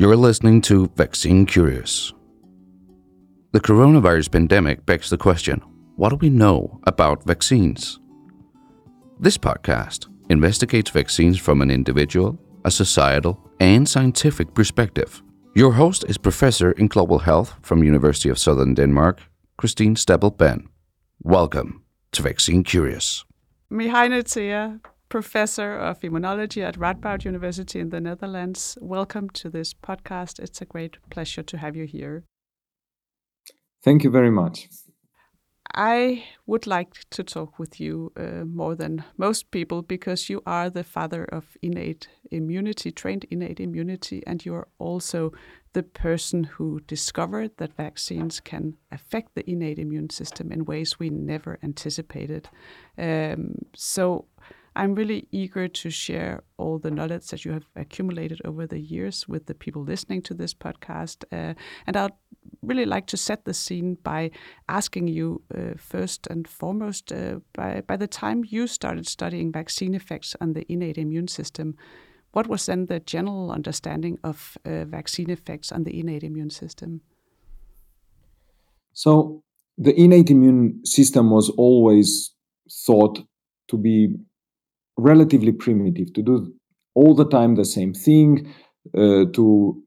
You're listening to Vaccine Curious. The coronavirus pandemic begs the question what do we know about vaccines? This podcast investigates vaccines from an individual, a societal, and scientific perspective. Your host is Professor in Global Health from University of Southern Denmark, Christine Stabell Ben. Welcome to Vaccine Curious. Mihaine Thea, professor of immunology at Radboud University in the Netherlands. Welcome to this podcast. It's a great pleasure to have you here. Thank you very much. I would like to talk with you uh, more than most people because you are the father of innate immunity, trained innate immunity, and you are also the person who discovered that vaccines can affect the innate immune system in ways we never anticipated. Um, so, I'm really eager to share all the knowledge that you have accumulated over the years with the people listening to this podcast. Uh, and I'd really like to set the scene by asking you uh, first and foremost uh, by, by the time you started studying vaccine effects on the innate immune system, what was then the general understanding of uh, vaccine effects on the innate immune system? So, the innate immune system was always thought to be relatively primitive, to do all the time the same thing, uh, to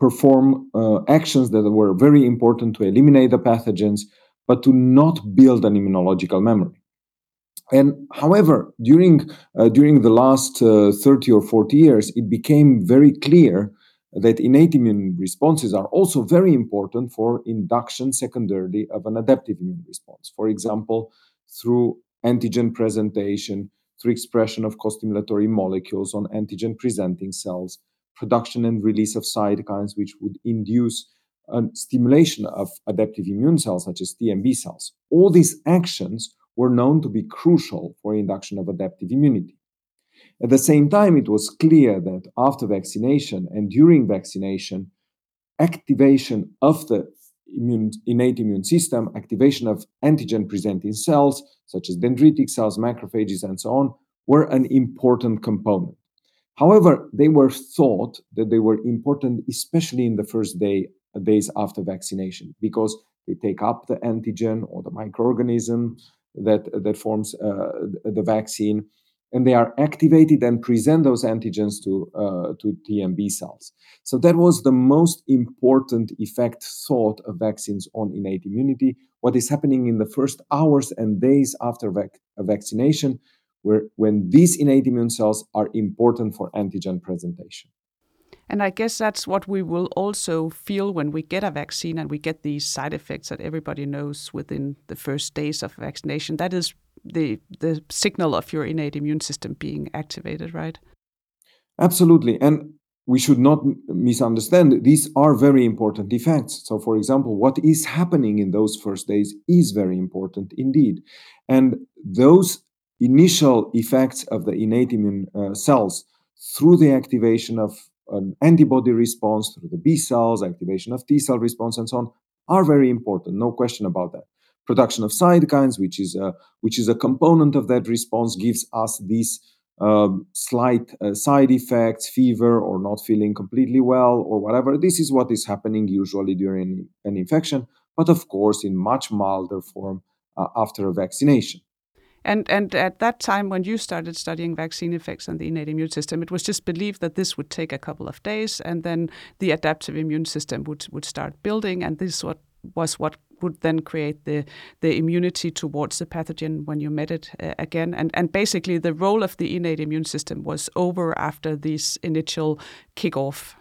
perform uh, actions that were very important to eliminate the pathogens, but to not build an immunological memory. And however, during uh, during the last uh, 30 or 40 years, it became very clear that innate immune responses are also very important for induction secondarily of an adaptive immune response. For example, through antigen presentation, through expression of co-stimulatory molecules on antigen presenting cells, production and release of cytokines, which would induce a stimulation of adaptive immune cells, such as T and B cells. All these actions were known to be crucial for induction of adaptive immunity. At the same time, it was clear that after vaccination and during vaccination, activation of the immune, innate immune system, activation of antigen presenting cells, such as dendritic cells, macrophages, and so on, were an important component. However, they were thought that they were important, especially in the first day, days after vaccination, because they take up the antigen or the microorganism that, that forms uh, the vaccine and they are activated and present those antigens to uh, to T and B cells. So that was the most important effect thought of vaccines on innate immunity. What is happening in the first hours and days after vac- vaccination, where when these innate immune cells are important for antigen presentation. And I guess that's what we will also feel when we get a vaccine and we get these side effects that everybody knows within the first days of vaccination. That is the the signal of your innate immune system being activated, right? Absolutely, and we should not misunderstand. These are very important effects. So, for example, what is happening in those first days is very important indeed, and those initial effects of the innate immune uh, cells through the activation of an antibody response through the B cells, activation of T cell response, and so on, are very important. No question about that production of cytokines, which is a which is a component of that response, gives us these um, slight uh, side effects, fever, or not feeling completely well, or whatever. This is what is happening usually during an infection, but of course in much milder form uh, after a vaccination. And and at that time, when you started studying vaccine effects on the innate immune system, it was just believed that this would take a couple of days, and then the adaptive immune system would would start building, and this what was what would then create the the immunity towards the pathogen when you met it uh, again. And and basically, the role of the innate immune system was over after this initial kickoff.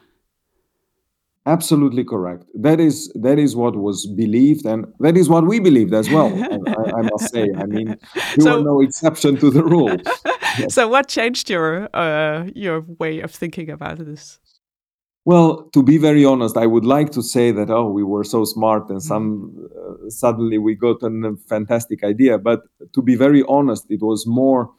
Absolutely correct. That is that is what was believed, and that is what we believed as well. I, I, must say. I mean, you so, are no exception to the rule. So, what changed your uh, your way of thinking about this? Well, to be very honest, I would like to say that oh, we were so smart and some uh, suddenly we got a fantastic idea. But to be very honest, it was more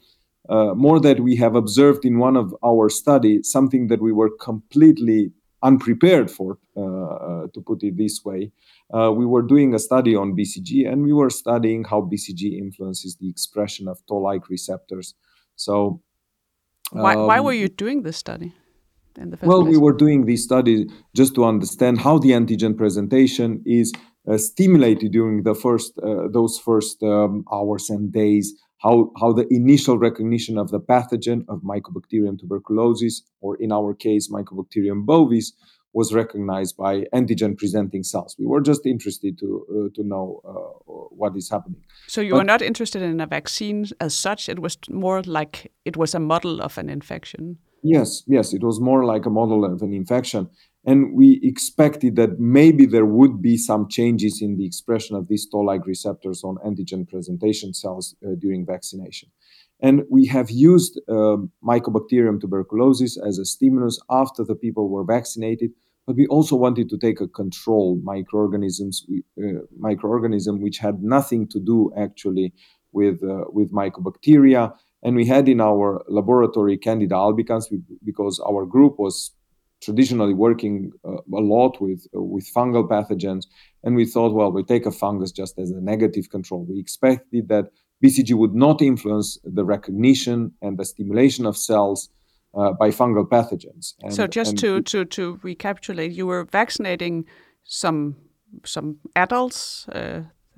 uh, more that we have observed in one of our studies something that we were completely unprepared for, uh, uh to put it this way. Uh, we were doing a study on BCG, and we were studying how BCG influences the expression of toll-like receptors. So, why, um, why were you doing this study? In the first well, place? we were doing these studies just to understand how the antigen presentation is uh, stimulated during the first uh, those first um, hours and days. How how the initial recognition of the pathogen of Mycobacterium tuberculosis, or in our case, Mycobacterium bovis, was recognized by antigen presenting cells. We were just interested to uh, to know uh, what is happening. So you were not interested in a vaccine as such. It was more like it was a model of an infection. Yes, yes, it was more like a model of an infection. And we expected that maybe there would be some changes in the expression of these toll-like receptors on antigen presentation cells uh, during vaccination. And we have used uh, Mycobacterium tuberculosis as a stimulus after the people were vaccinated, but we also wanted to take a control microorganisms, uh, microorganism which had nothing to do actually with uh, with mycobacteria. And we had in our laboratory Candida albicans because our group was traditionally working uh, a lot with uh, with fungal pathogens, and we thought, well, we take a fungus just as a negative control. We expected that BCG would not influence the recognition and the stimulation of cells uh, by fungal pathogens. And, so, just to, to to recapitulate, you were vaccinating some some adults.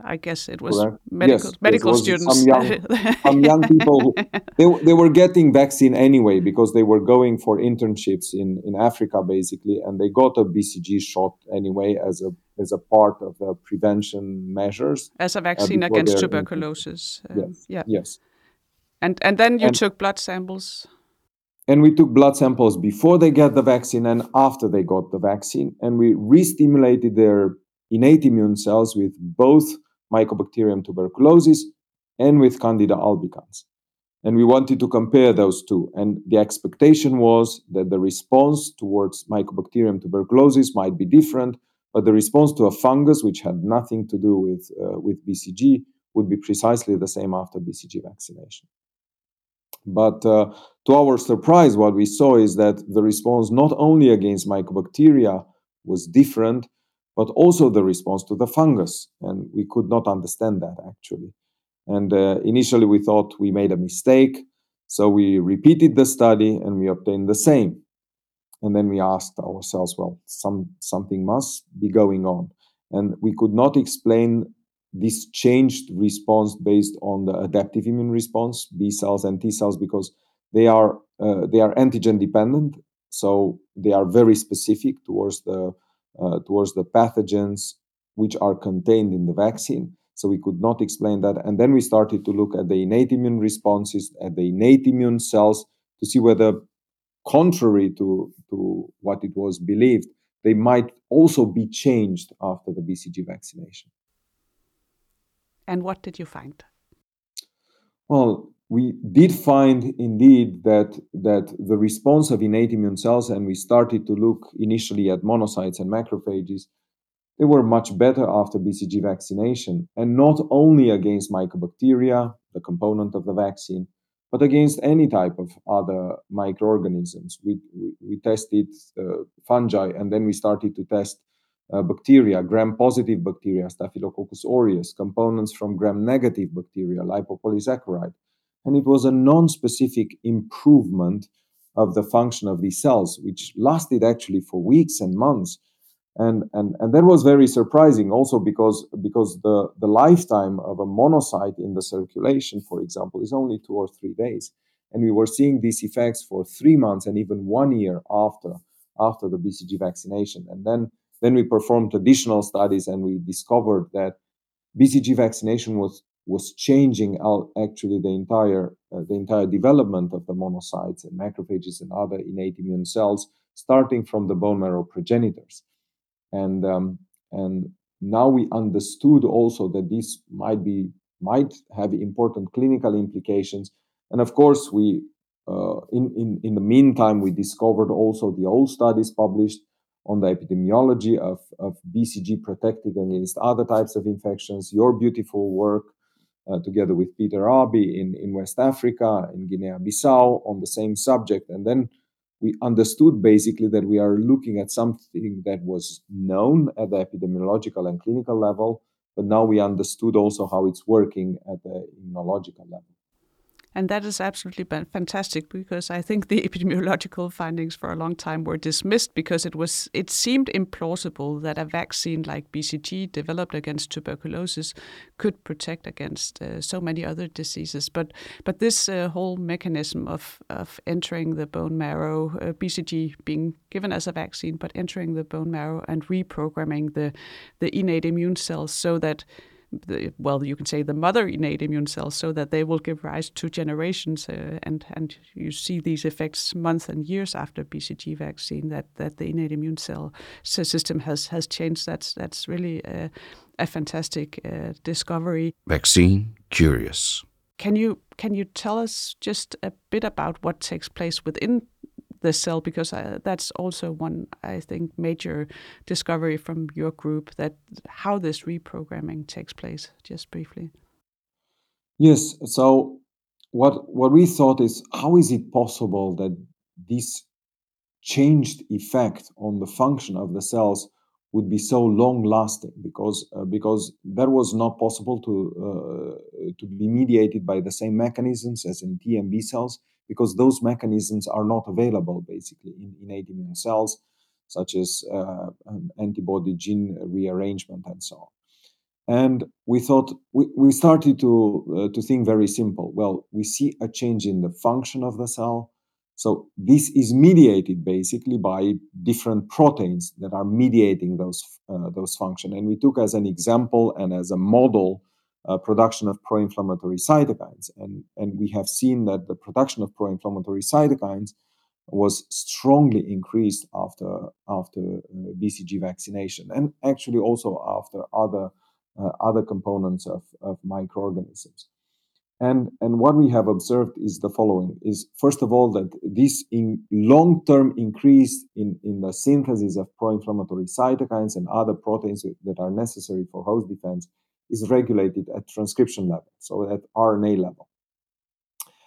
Uh, I guess it was Correct. medical yes, medical yes, students. Some young, some young people. They, they were getting vaccine anyway because they were going for internships in, in Africa basically, and they got a BCG shot anyway as a as a part of the prevention measures. As a uh, vaccine uh, against tuberculosis. Um, yes. Yeah. Yes. And and then you and, took blood samples. And we took blood samples before they get the vaccine and after they got the vaccine, and we re-stimulated their innate immune cells with both Mycobacterium tuberculosis and with Candida albicans. And we wanted to compare those two. And the expectation was that the response towards Mycobacterium tuberculosis might be different, but the response to a fungus, which had nothing to do with, uh, with BCG, would be precisely the same after BCG vaccination. But uh, to our surprise, what we saw is that the response not only against mycobacteria was different, but also the response to the fungus. And we could not understand that actually. And uh, initially we thought we made a mistake. So we repeated the study and we obtained the same. And then we asked ourselves, well, some, something must be going on. And we could not explain this changed response based on the adaptive immune response, B cells and T cells, because they are uh, they are antigen dependent, so they are very specific towards the uh, towards the pathogens which are contained in the vaccine. So we could not explain that. And then we started to look at the innate immune responses, at the innate immune cells, to see whether, contrary to, to what it was believed, they might also be changed after the BCG vaccination. And what did you find? Well, we did find indeed that that the response of innate immune cells, and we started to look initially at monocytes and macrophages, they were much better after BCG vaccination, and not only against mycobacteria, the component of the vaccine, but against any type of other microorganisms. We, we, we tested uh, fungi, and then we started to test uh, bacteria, gram-positive bacteria, Staphylococcus aureus, components from gram-negative bacteria, lipopolysaccharide and it was a non-specific improvement of the function of these cells, which lasted actually for weeks and months. And, and, and that was very surprising also because, because the, the lifetime of a monocyte in the circulation, for example, is only two or three days. And we were seeing these effects for three months and even one year after, after the BCG vaccination. And then, then we performed additional studies and we discovered that BCG vaccination was was changing actually the entire uh, the entire development of the monocytes and macrophages and other innate immune cells, starting from the bone marrow progenitors, and um, and now we understood also that this might be might have important clinical implications, and of course we. Uh, in, in, in the meantime, we discovered also the old studies published on the epidemiology of, of BCG protecting against other types of infections, your beautiful work uh, together with Peter Abi in, in West Africa, in Guinea Bissau, on the same subject. And then we understood basically that we are looking at something that was known at the epidemiological and clinical level, but now we understood also how it's working at the immunological level. And that is absolutely fantastic because I think the epidemiological findings for a long time were dismissed because it was it seemed implausible that a vaccine like BCG developed against tuberculosis could protect against uh, so many other diseases. But but this uh, whole mechanism of of entering the bone marrow, uh, BCG being given as a vaccine, but entering the bone marrow and reprogramming the the innate immune cells so that the, well, you can say the mother innate immune cells, so that they will give rise to generations, uh, and and you see these effects months and years after BCG vaccine that that the innate immune cell system has has changed. That's that's really a, a fantastic uh, discovery. Vaccine curious. Can you can you tell us just a bit about what takes place within the cell because uh, that's also one I think major discovery from your group that how this reprogramming takes place. Just briefly. Yes. So what what we thought is how is it possible that this changed effect on the function of the cells would be so long lasting because uh, because that was not possible to uh, to be mediated by the same mechanisms as in T and B cells because those mechanisms are not available basically in innate immune cells, such as uh, um, antibody gene rearrangement and so on. And we thought we, we started to uh, to think very simple. Well, we see a change in the function of the cell. So this is mediated basically by different proteins that are mediating those uh, those function. And we took as an example and as a model uh, production of pro-inflammatory cytokines. And, and we have seen that the production of pro-inflammatory cytokines was strongly increased after after uh, BCG vaccination, and actually also after other uh, other components of, of microorganisms. And and what we have observed is the following: is first of all that this in long-term increase in, in the synthesis of pro-inflammatory cytokines and other proteins that are necessary for host defense is regulated at transcription level, so at RNA level.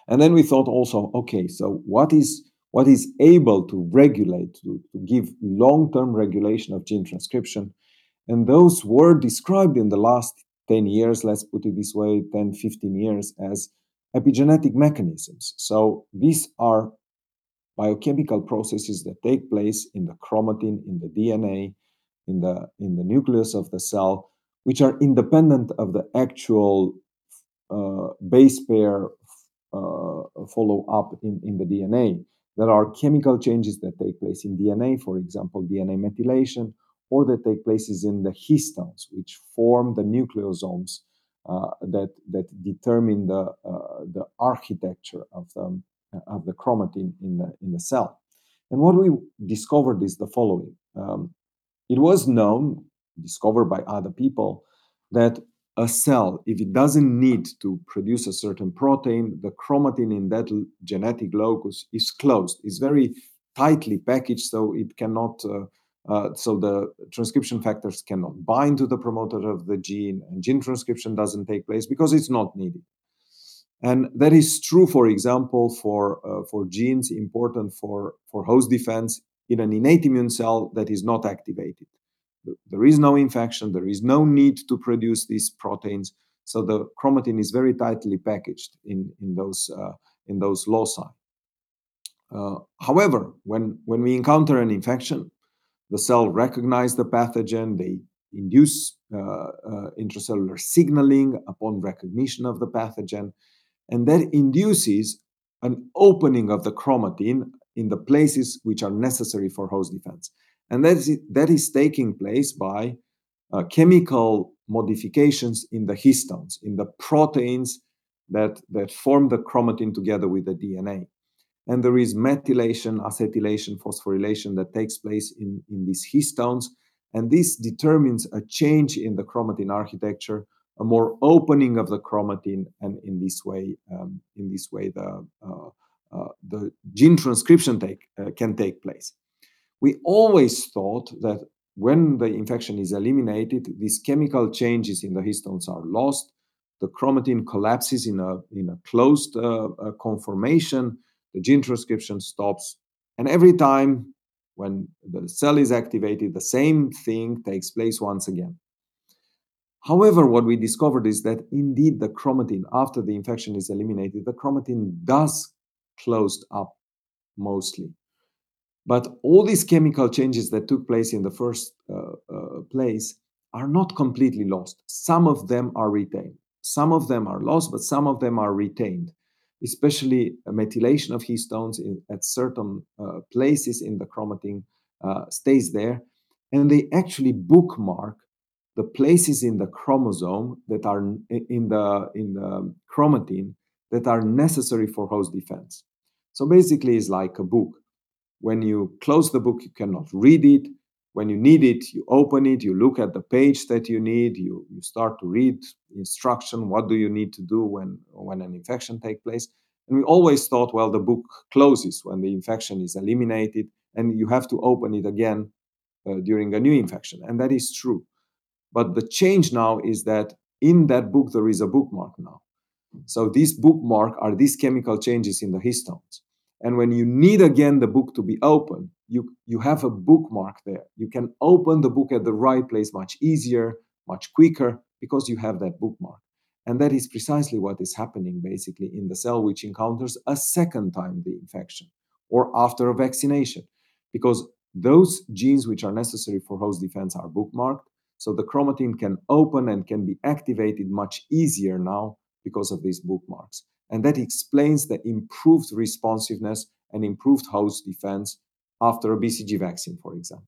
And then we thought also, okay, so what is what is able to regulate, to, to give long-term regulation of gene transcription? And those were described in the last 10 years, let's put it this way, 10, 15 years, as epigenetic mechanisms. So these are biochemical processes that take place in the chromatin, in the DNA, in the, in the nucleus of the cell, which are independent of the actual uh, base pair uh, follow up in, in the DNA. There are chemical changes that take place in DNA, for example, DNA methylation, or that take places in the histones, which form the nucleosomes uh, that that determine the uh, the architecture of the of the chromatin in the in the cell. And what we discovered is the following: um, it was known discovered by other people that a cell, if it doesn't need to produce a certain protein, the chromatin in that genetic locus is closed. It's very tightly packaged, so it cannot. Uh, uh, so the transcription factors cannot bind to the promoter of the gene, and gene transcription doesn't take place because it's not needed. And that is true, for example, for uh, for genes important for for host defense in an innate immune cell that is not activated. There is no infection, there is no need to produce these proteins. So the chromatin is very tightly packaged in, in, those, uh, in those loci. Uh, however, when, when we encounter an infection, the cell recognizes the pathogen, they induce uh, uh, intracellular signaling upon recognition of the pathogen, and that induces an opening of the chromatin in the places which are necessary for host defense. And that is, that is taking place by uh, chemical modifications in the histones, in the proteins that, that form the chromatin together with the DNA. And there is methylation, acetylation, phosphorylation that takes place in, in these histones. And this determines a change in the chromatin architecture, a more opening of the chromatin, and in this way, um, in this way, the uh, uh, the gene transcription take, uh, can take place. We always thought that when the infection is eliminated, these chemical changes in the histones are lost. The chromatin collapses in a, in a closed uh, uh, conformation. The gene transcription stops. And every time when the cell is activated, the same thing takes place once again. However, what we discovered is that indeed the chromatin, after the infection is eliminated, the chromatin does closed up mostly. But all these chemical changes that took place in the first uh, uh, place are not completely lost. Some of them are retained. Some of them are lost, but some of them are retained, especially methylation of histones in, at certain uh, places in the chromatin uh, stays there. And they actually bookmark the places in the chromosome that are in the, in the chromatin that are necessary for host defense. So basically, it's like a book. When you close the book, you cannot read it. When you need it you open it you look at the page that you need you, you start to read instruction what do you need to do when when an infection take place? And we always thought well the book closes when the infection is eliminated and you have to open it again uh, during a new infection and that is true. But the change now is that in that book there is a bookmark now. So these bookmark are these chemical changes in the histones and when you need again the book to be open, you, you have a bookmark there. You can open the book at the right place much easier, much quicker, because you have that bookmark. And that is precisely what is happening basically in the cell which encounters a second time the infection or after a vaccination, because those genes which are necessary for host defense are bookmarked. So the chromatin can open and can be activated much easier now because of these bookmarks. And that explains the improved responsiveness and improved host defense after a BCG vaccine, for example.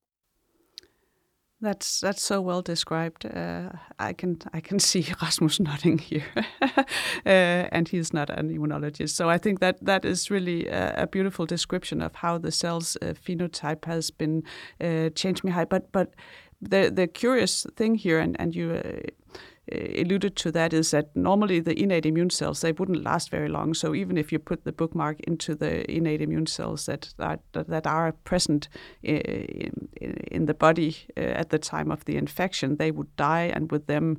That's that's so well described. Uh, I can I can see Rasmus nodding here, uh, and he's not an immunologist. So I think that that is really a, a beautiful description of how the cell's uh, phenotype has been uh, changed. Mihai, but but the the curious thing here, and and you uh, alluded to that is that normally the innate immune cells they wouldn't last very long. So even if you put the bookmark into the innate immune cells that that, that are present in, in the body uh, at the time of the infection, they would die, and with them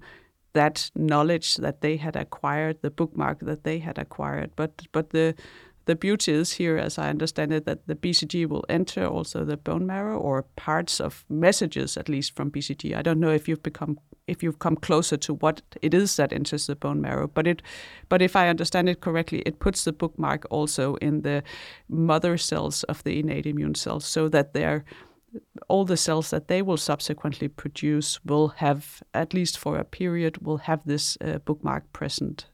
that knowledge that they had acquired, the bookmark that they had acquired. But but the the beauty is here, as I understand it, that the BCG will enter also the bone marrow or parts of messages, at least from BCG. I don't know if you've become if you've come closer to what it is that enters the bone marrow, but it, but if I understand it correctly, it puts the bookmark also in the mother cells of the innate immune cells, so that they're all the cells that they will subsequently produce will have, at least for a period, will have this uh, bookmark present.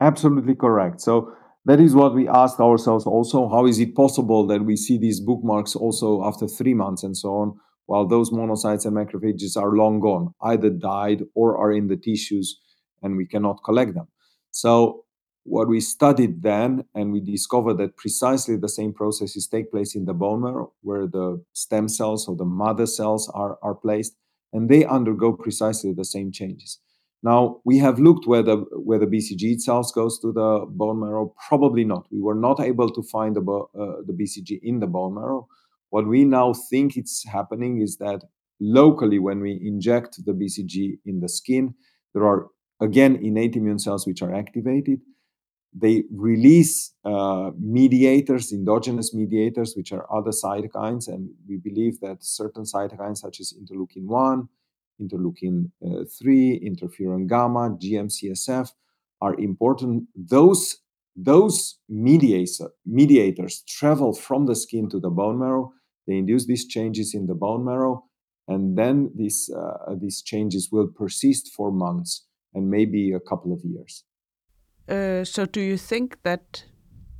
Absolutely correct. So that is what we asked ourselves also how is it possible that we see these bookmarks also after three months and so on while those monocytes and macrophages are long gone either died or are in the tissues and we cannot collect them. So what we studied then and we discovered that precisely the same processes take place in the bone marrow where the stem cells or the mother cells are, are placed and they undergo precisely the same changes now we have looked whether whether BCG itself goes to the bone marrow. Probably not. We were not able to find the, uh, the BCG in the bone marrow. What we now think it's happening is that locally, when we inject the BCG in the skin, there are again innate immune cells which are activated. They release uh, mediators, endogenous mediators, which are other cytokines, and we believe that certain cytokines, such as interleukin 1, interleukin uh, 3, interferon gamma, GM-CSF are important. Those, those mediators, mediators travel from the skin to the bone marrow. They induce these changes in the bone marrow, and then these, uh, these changes will persist for months and maybe a couple of years. Uh, so, do you think that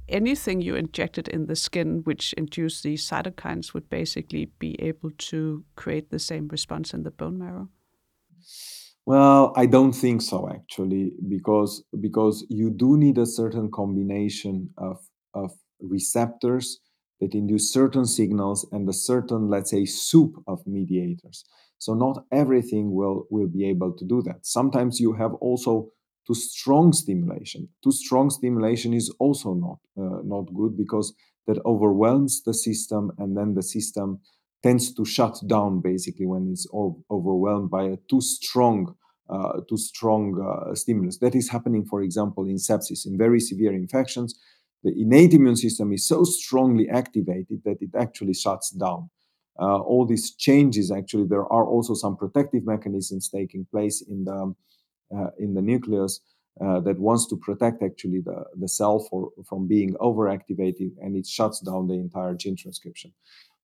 anything you injected in the skin which induced these cytokines would basically be able to create the same response in the bone marrow? Well, I don't think so actually, because because you do need a certain combination of of receptors that induce certain signals and a certain, let's say, soup of mediators. So not everything will will be able to do that. Sometimes you have also too strong stimulation. Too strong stimulation is also not uh, not good because that overwhelms the system, and then the system tends to shut down basically when it's overwhelmed by a too strong uh, too strong uh, stimulus. That is happening, for example, in sepsis, in very severe infections. The innate immune system is so strongly activated that it actually shuts down uh, all these changes actually there are also some protective mechanisms taking place in the in the nucleus uh, that wants to protect actually the, the cell for, from being overactivated and it shuts down the entire gene transcription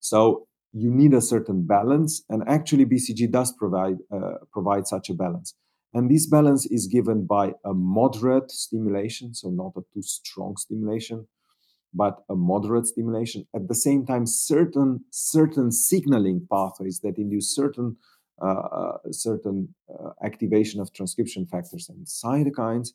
so you need a certain balance and actually bcg does provide uh, provide such a balance and this balance is given by a moderate stimulation so not a too strong stimulation but a moderate stimulation. At the same time, certain certain signaling pathways that induce certain uh, uh, certain uh, activation of transcription factors and cytokines,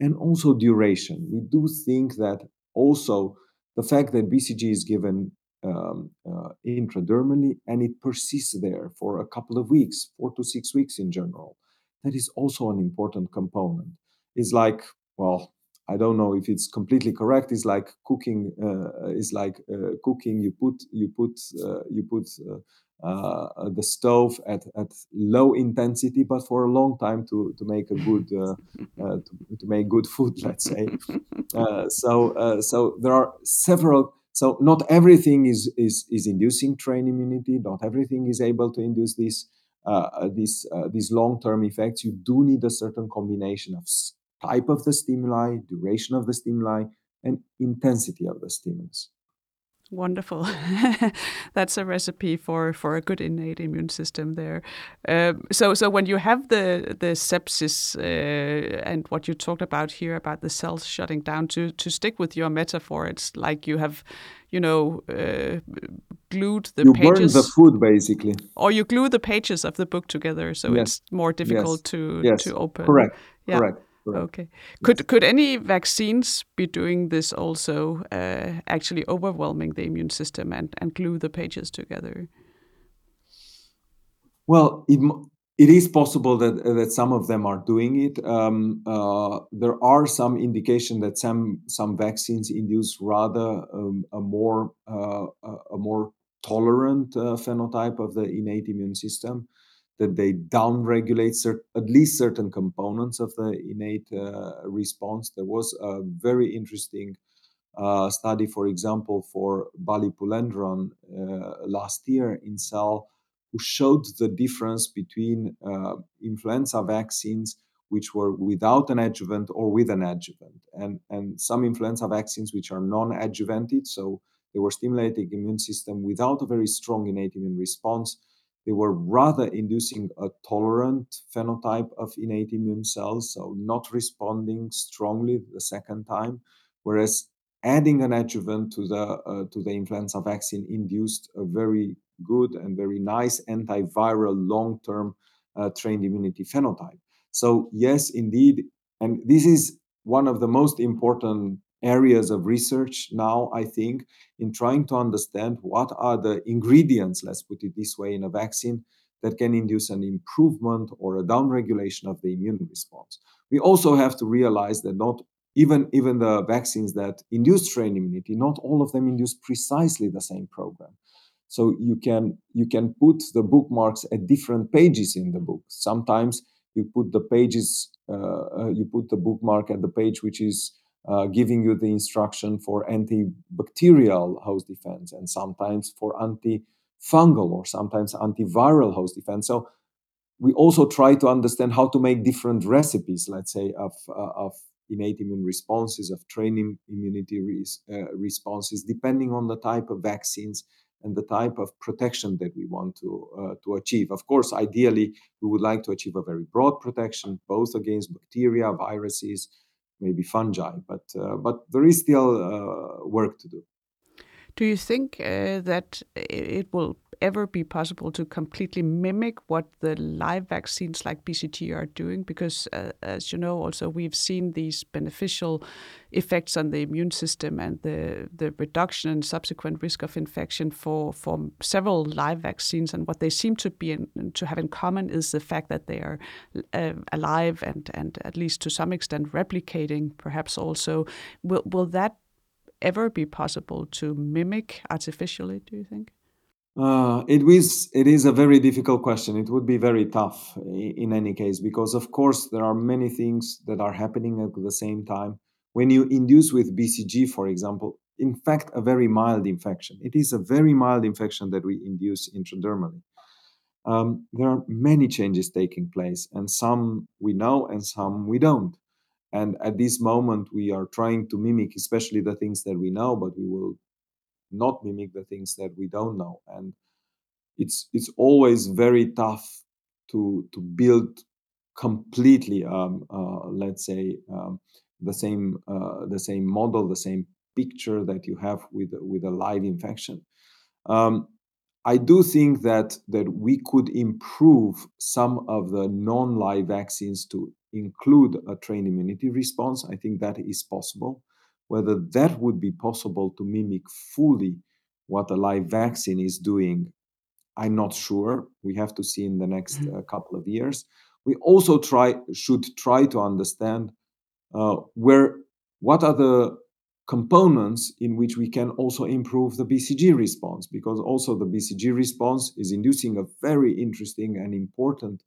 and also duration. We do think that also the fact that BCG is given um, uh, intradermally and it persists there for a couple of weeks, four to six weeks in general, that is also an important component. It's like, well, I don't know if it's completely correct. It's like cooking. Uh, is like uh, cooking. You put you put uh, you put uh, uh, the stove at, at low intensity, but for a long time to, to make a good uh, to, to, make good food. Let's say. so so there are several. So not everything is is is inducing train immunity. Not everything is able to induce this. Uh, these uh, these long term effects, you do need a certain combination of type of the stimuli, duration of the stimuli, and intensity of the stimulus. Wonderful. That's a recipe for, for a good innate immune system there. Um, so so when you have the the sepsis uh, and what you talked about here about the cells shutting down, to to stick with your metaphor, it's like you have, you know, uh, glued the you pages. burn the food basically, or you glue the pages of the book together, so yes. it's more difficult yes. to yes. to open. Correct. Yeah. Correct. Okay. Could could any vaccines be doing this also, uh, actually overwhelming the immune system and, and glue the pages together? Well, it, it is possible that that some of them are doing it. Um, uh, there are some indication that some some vaccines induce rather um, a more uh, a more tolerant uh, phenotype of the innate immune system that they downregulate cert- at least certain components of the innate uh, response. There was a very interesting uh, study, for example, for balipulendron uh, last year in Cell, who showed the difference between uh, influenza vaccines which were without an adjuvant or with an adjuvant, and, and some influenza vaccines which are non-adjuvanted, so they were stimulating the immune system without a very strong innate immune response they were rather inducing a tolerant phenotype of innate immune cells, so not responding strongly the second time, whereas adding an adjuvant to the uh, to the influenza vaccine induced a very good and very nice antiviral long-term uh, trained immunity phenotype. So yes, indeed, and this is one of the most important areas of research now, I think, in trying to understand what are the ingredients, let's put it this way, in a vaccine that can induce an improvement or a downregulation of the immune response. We also have to realize that not even, even the vaccines that induce strain immunity, not all of them induce precisely the same program. So you can you can put the bookmarks at different pages in the book. Sometimes you put the pages uh, uh you put the bookmark at the page which is uh, giving you the instruction for antibacterial host defense and sometimes for antifungal or sometimes antiviral host defense. So we also try to understand how to make different recipes, let's say, of, uh, of innate immune responses, of training immunity res- uh, responses, depending on the type of vaccines and the type of protection that we want to uh, to achieve. Of course, ideally, we would like to achieve a very broad protection, both against bacteria, viruses, maybe fungi, but uh, but there is still uh, work to do. Do you think uh, that it will ever be possible to completely mimic what the live vaccines like BCG are doing? Because, uh, as you know, also we've seen these beneficial effects on the immune system and the, the reduction in subsequent risk of infection for, for several live vaccines. And what they seem to be in, to have in common is the fact that they are uh, alive and, and at least to some extent replicating, perhaps also. Will, will that ever be possible to mimic artificially, do you think? Uh, it is it is a very difficult question. It would be very tough in any case because, of course, there are many things that are happening at the same time. When you induce with BCG, for example, in fact a very mild infection. It is a very mild infection that we induce intradermally. Um, there are many changes taking place, and some we know and some we don't. And at this moment, we are trying to mimic, especially the things that we know, but we will not mimic the things that we don't know. And it's it's always very tough to to build completely, um, uh, let's say, um, the same uh, the same model, the same picture that you have with with a live infection. Um, I do think that that we could improve some of the non-live vaccines to include a trained immunity response. I think that is possible. Whether that would be possible to mimic fully what a live vaccine is doing, I'm not sure. We have to see in the next mm-hmm. uh, couple of years. We also try should try to understand uh, where what are the components in which we can also improve the BCG response because also the BCG response is inducing a very interesting and important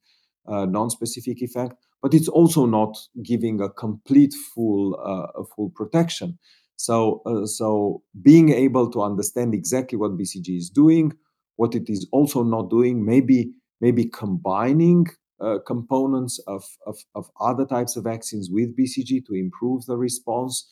uh, non-specific effect, but it's also not giving a complete full uh, a full protection. So uh, so being able to understand exactly what BCG is doing, what it is also not doing, maybe maybe combining uh, components of, of, of, other types of vaccines with BCG to improve the response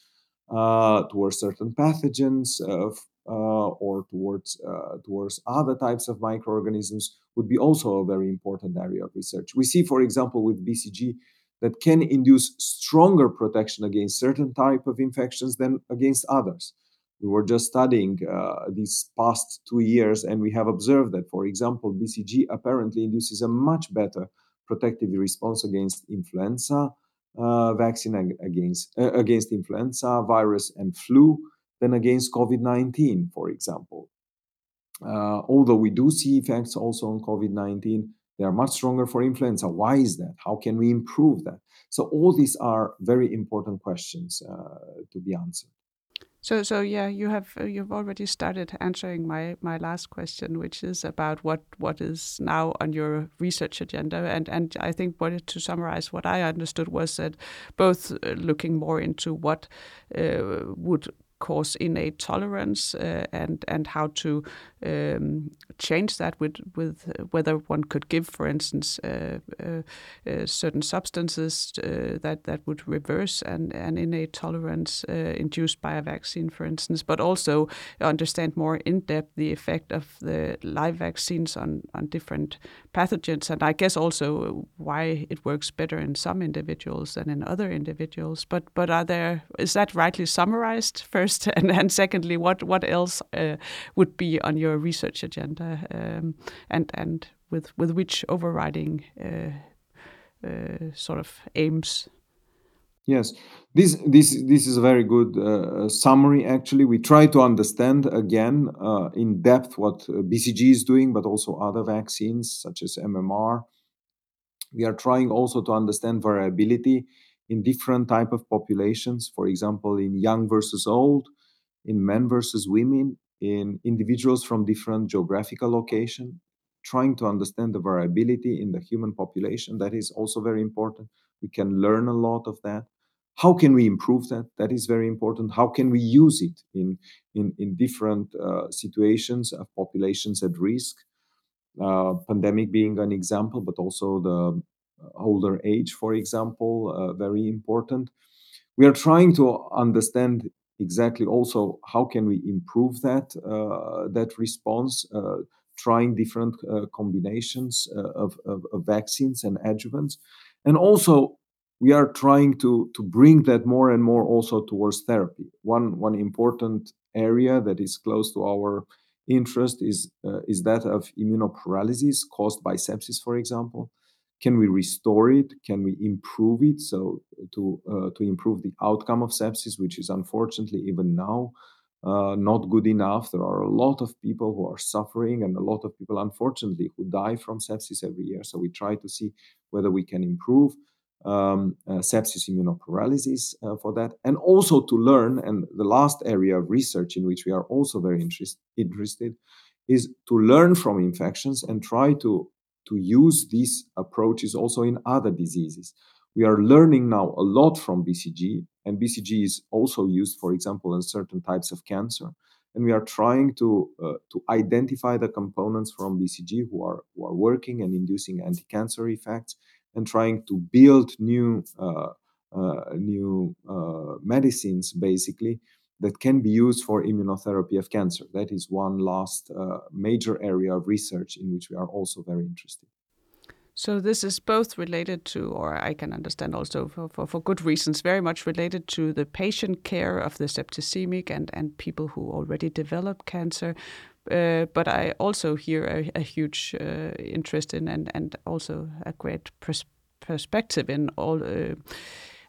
uh, towards certain pathogens uh, or towards towards other types of microorganisms would be also a very important area of research. We see, for example, with BCG that can induce stronger protection against certain type of infections than against others. We were just studying uh, these past two years, and we have observed that, for example, BCG apparently induces a much better protective response against influenza uh, vaccine against uh, against influenza virus and flu than against COVID-19, for example. Uh, although we do see effects also on COVID-19, they are much stronger for influenza. Why is that? How can we improve that? So all these are very important questions uh, to be answered. So, so yeah, you have uh, you've already started answering my my last question, which is about what what is now on your research agenda, and and I think what to summarize what I understood was that both looking more into what uh, would cause innate tolerance uh, and and how to um, change that with with whether one could give, for instance, uh, uh, uh certain substances uh, that that would reverse an, an innate tolerance uh, induced by a vaccine, for instance, but also understand more in depth the effect of the live vaccines on on different pathogens, and I guess also why it works better in some individuals than in other individuals. But but are there is that rightly summarized first, and and secondly, what what else would be on your your research agenda um, and and with with which overriding uh, uh, sort of aims Yes, this this this is a very good uh, summary. Actually, we try to understand again uh, in depth what uh, BCG is doing, but also other vaccines such as MMR. We are trying also to understand variability in different type of populations. For example, in young versus old, in men versus women, in individuals from different geographical location, trying to understand the variability in the human population. That is also very important. We can learn a lot of that. How can we improve that? That is very important. How can we use it in, in, in different uh, situations of populations at risk? Uh, pandemic being an example, but also the older age, for example, uh, very important. We are trying to understand exactly also how can we improve that uh, that response uh, trying different uh, combinations uh, of, of, of, vaccines and adjuvants. And also we are trying to to bring that more and more also towards therapy. One one important area that is close to our interest is uh, is that of immunoparalysis caused by sepsis for example can we restore it? Can we improve it? So to uh, to improve the outcome of sepsis which is unfortunately even now uh, not good enough. There are a lot of people who are suffering and a lot of people unfortunately who die from sepsis every year. So we try to see whether we can improve um, uh, sepsis immunoparalysis uh, for that. And also to learn and the last area of research in which we are also very interest, interested is to learn from infections and try to to use these approaches also in other diseases. We are learning now a lot from BCG, and BCG is also used, for example, in certain types of cancer. And we are trying to uh, to identify the components from BCG who are who are working and inducing anti-cancer effects, and trying to build new uh, uh, new uh, medicines, basically that can be used for immunotherapy of cancer. That is one last uh, major area of research in which we are also very interested. So this is both related to, or I can understand also for, for, for, good reasons, very much related to the patient care of the septicemic and, and people who already develop cancer. Uh, but I also hear a, a huge uh, interest in and, and also a great pers- perspective in all uh,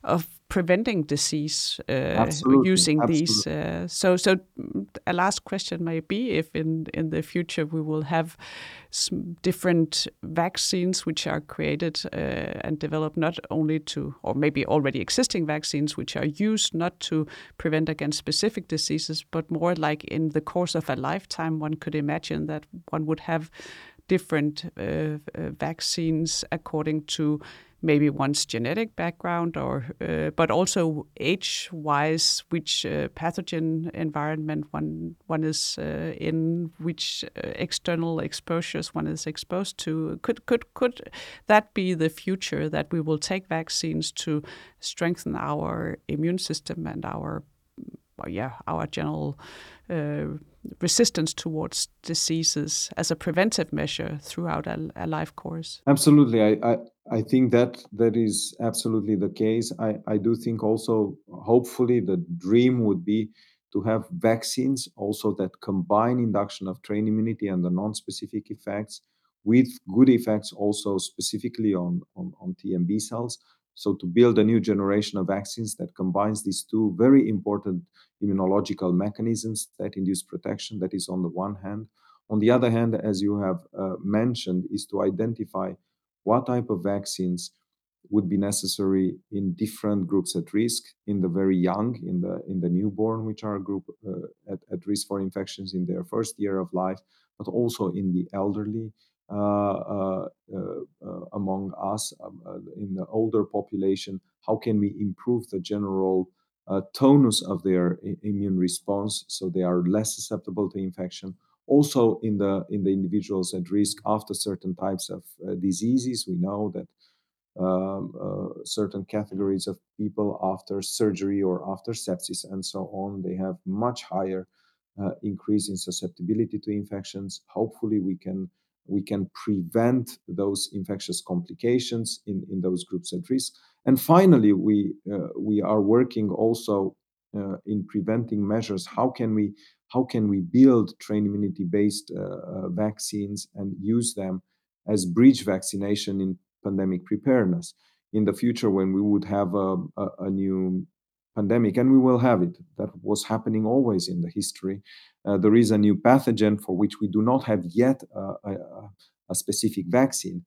of preventing disease uh, using Absolutely. these. Uh, so, so a last question may be if in in the future we will have some different vaccines which are created uh, and developed not only to, or maybe already existing vaccines which are used not to prevent against specific diseases, but more like in the course of a lifetime. One could imagine that one would have different uh, uh, vaccines according to maybe one's genetic background or uh, but also age wise which uh, pathogen environment one one is uh, in which uh, external exposures one is exposed to. Could could could that be the future that we will take vaccines to strengthen our immune system and our yeah our general uh, resistance towards diseases as a preventive measure throughout a, a life course. Absolutely, I, I, I think that that is absolutely the case. I I do think also hopefully the dream would be to have vaccines also that combine induction of trained immunity and the non-specific effects with good effects also specifically on, on, on T and B cells. So to build a new generation of vaccines that combines these two very important immunological mechanisms that induce protection, that is on the one hand. On the other hand, as you have uh, mentioned, is to identify what type of vaccines would be necessary in different groups at risk in the very young in the in the newborn which are a group uh, at, at risk for infections in their first year of life but also in the elderly among us um, in the older population? How can we improve the general tonus of their immune response so they are less susceptible to infection? also in the in the individuals at risk after certain types of uh, diseases we know that um, uh, certain categories of people after surgery or after sepsis and so on they have much higher uh, increase in susceptibility to infections hopefully we can we can prevent those infectious complications in, in those groups at risk. And finally, we uh, we are working also uh, in preventing measures. How can we how can we build trained immunity based uh, uh, vaccines and use them as bridge vaccination in pandemic preparedness in the future when we would have a, a, a new pandemic, and we will have it. That was happening always in the history. Uh, there is a new pathogen for which we do not have yet a, a, a, specific vaccine.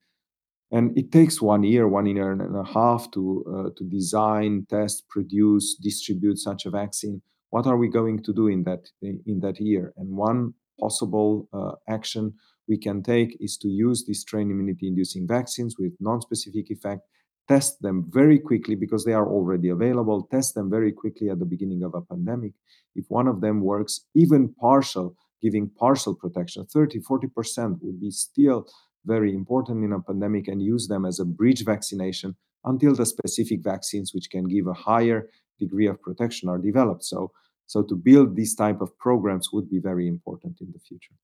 And it takes one year, one year and a half to, uh, to design, test, produce, distribute such a vaccine. What are we going to do in that, in that year? And one possible uh, action we can take is to use these trained immunity inducing vaccines with non specific effect test them very quickly because they are already available, test them very quickly at the beginning of a pandemic. If one of them works, even partial, giving partial protection, 30, 40% would be still very important in a pandemic and use them as a bridge vaccination until the specific vaccines which can give a higher degree of protection are developed. So, so to build these type of programs would be very important in the future.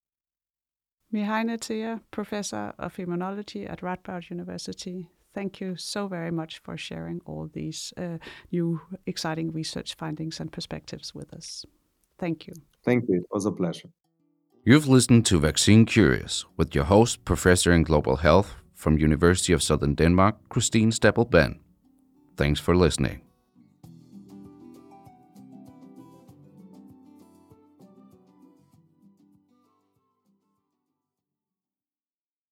Mihai Netea, Professor of Immunology at Radboud University thank you so very much for sharing all these uh, new exciting research findings and perspectives with us. Thank you. Thank you. It was a pleasure. You've listened to Vaccine Curious with your host, Professor in Global Health from University of Southern Denmark, Christine Stabell Benn. Thanks for listening.